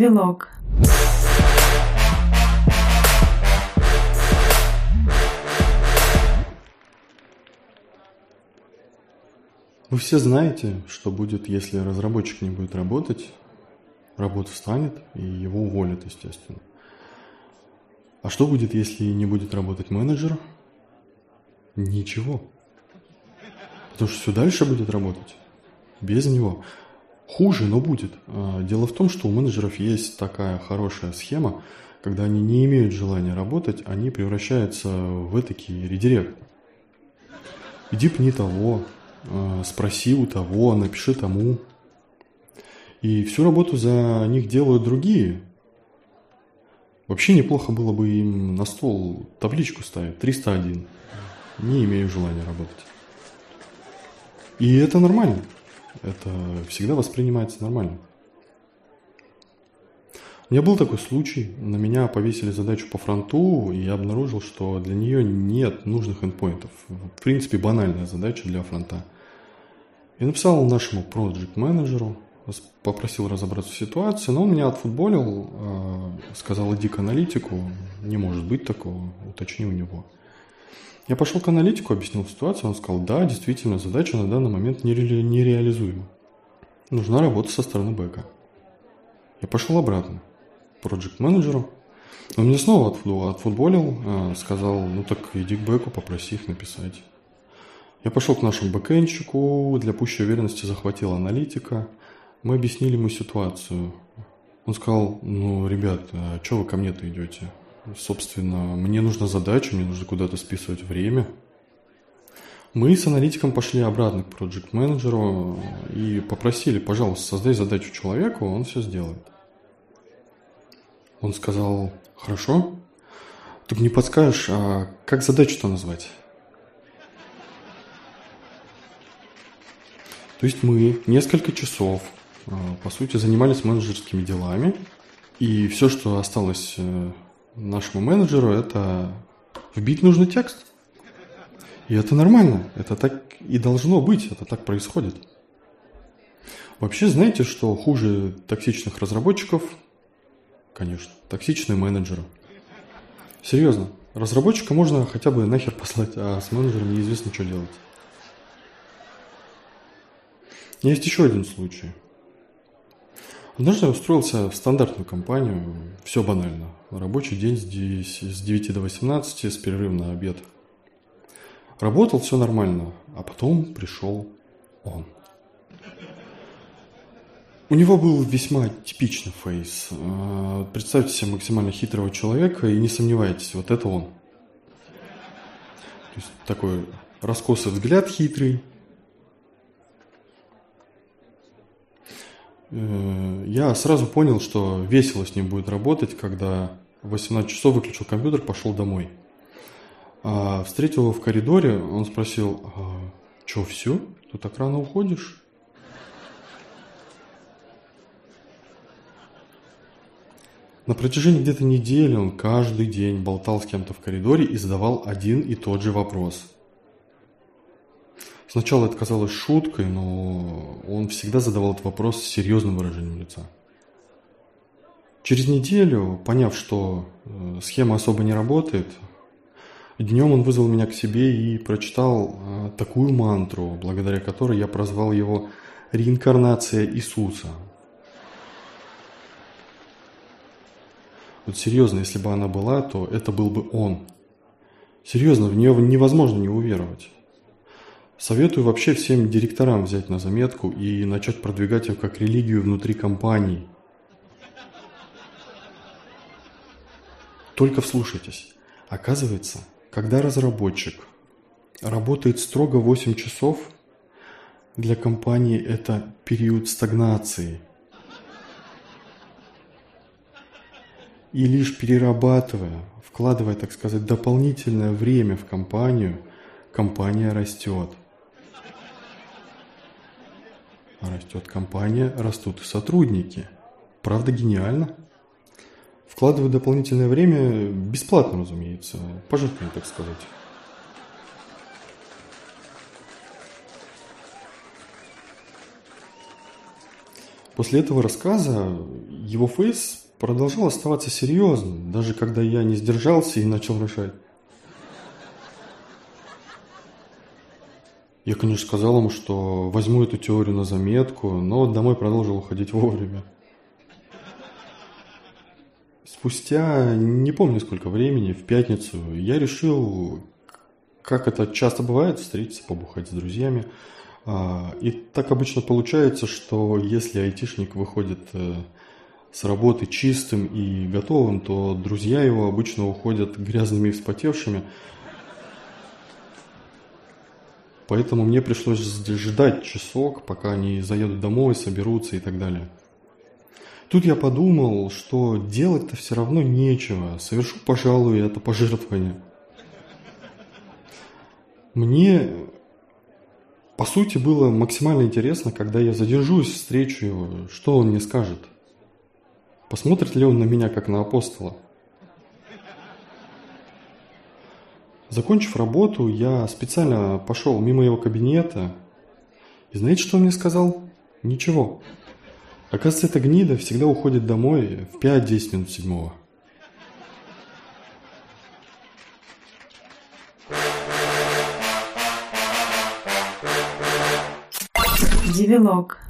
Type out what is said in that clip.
Вилок. Вы все знаете, что будет, если разработчик не будет работать, работа встанет и его уволят, естественно. А что будет, если не будет работать менеджер? Ничего. Потому что все дальше будет работать. Без него. Хуже, но будет. А, дело в том, что у менеджеров есть такая хорошая схема, когда они не имеют желания работать, они превращаются в этакий редирект. Иди пни того, а, спроси у того, напиши тому. И всю работу за них делают другие. Вообще неплохо было бы им на стол табличку ставить. 301. Не имею желания работать. И это нормально. Это всегда воспринимается нормально. У меня был такой случай. На меня повесили задачу по фронту, и я обнаружил, что для нее нет нужных эндпоинтов. В принципе, банальная задача для фронта. Я написал нашему проект менеджеру попросил разобраться в ситуации, но он меня отфутболил, э, сказал, иди к аналитику, не может быть такого, уточни у него. Я пошел к аналитику, объяснил ситуацию, он сказал, да, действительно, задача на данный момент нере- нереализуема. Нужна работа со стороны бэка. Я пошел обратно, проект менеджеру он меня снова отфутболил, э, сказал, ну так иди к бэку, попроси их написать. Я пошел к нашему бэкэнщику, для пущей уверенности захватил аналитика – мы объяснили ему ситуацию. Он сказал, ну, ребят, а что вы ко мне-то идете? Собственно, мне нужна задача, мне нужно куда-то списывать время. Мы с аналитиком пошли обратно к проект менеджеру и попросили, пожалуйста, создай задачу человеку, он все сделает. Он сказал, хорошо, только не подскажешь, а как задачу-то назвать? То есть мы несколько часов Э, по сути, занимались менеджерскими делами. И все, что осталось э, нашему менеджеру, это вбить нужный текст. И это нормально. Это так и должно быть. Это так происходит. Вообще, знаете, что хуже токсичных разработчиков? Конечно, токсичные менеджеры. Серьезно. Разработчика можно хотя бы нахер послать, а с менеджером неизвестно, что делать. Есть еще один случай – Однажды я устроился в стандартную компанию, все банально. Рабочий день здесь с 9 до 18, с перерывом на обед. Работал все нормально, а потом пришел он. У него был весьма типичный фейс. А, представьте себе максимально хитрого человека и не сомневайтесь, вот это он. То есть такой раскосый взгляд хитрый, я сразу понял, что весело с ним будет работать, когда в 18 часов выключил компьютер, пошел домой. А встретил его в коридоре, он спросил, а, что, все? Ты так рано уходишь? На протяжении где-то недели он каждый день болтал с кем-то в коридоре и задавал один и тот же вопрос – Сначала это казалось шуткой, но он всегда задавал этот вопрос с серьезным выражением лица. Через неделю, поняв, что э, схема особо не работает, днем он вызвал меня к себе и прочитал э, такую мантру, благодаря которой я прозвал его «Реинкарнация Иисуса». Вот серьезно, если бы она была, то это был бы он. Серьезно, в нее невозможно не уверовать. Советую вообще всем директорам взять на заметку и начать продвигать ее как религию внутри компании. Только вслушайтесь. Оказывается, когда разработчик работает строго 8 часов, для компании это период стагнации. И лишь перерабатывая, вкладывая, так сказать, дополнительное время в компанию, компания растет. Растет компания, растут и сотрудники. Правда, гениально. Вкладываю дополнительное время бесплатно, разумеется. Пожертвование, так сказать. После этого рассказа его фейс продолжал оставаться серьезным, даже когда я не сдержался и начал решать. Я, конечно, сказал ему, что возьму эту теорию на заметку, но домой продолжил уходить вовремя. Спустя не помню сколько времени, в пятницу, я решил, как это часто бывает, встретиться, побухать с друзьями. А, и так обычно получается, что если айтишник выходит э, с работы чистым и готовым, то друзья его обычно уходят грязными и вспотевшими. Поэтому мне пришлось ждать часок, пока они заедут домой, соберутся и так далее. Тут я подумал, что делать-то все равно нечего. Совершу, пожалуй, это пожертвование. Мне, по сути, было максимально интересно, когда я задержусь, встречу его, что он мне скажет. Посмотрит ли он на меня, как на апостола? Закончив работу, я специально пошел мимо его кабинета. И знаете, что он мне сказал? Ничего. Оказывается, эта гнида всегда уходит домой в 5-10 минут седьмого. Девилог.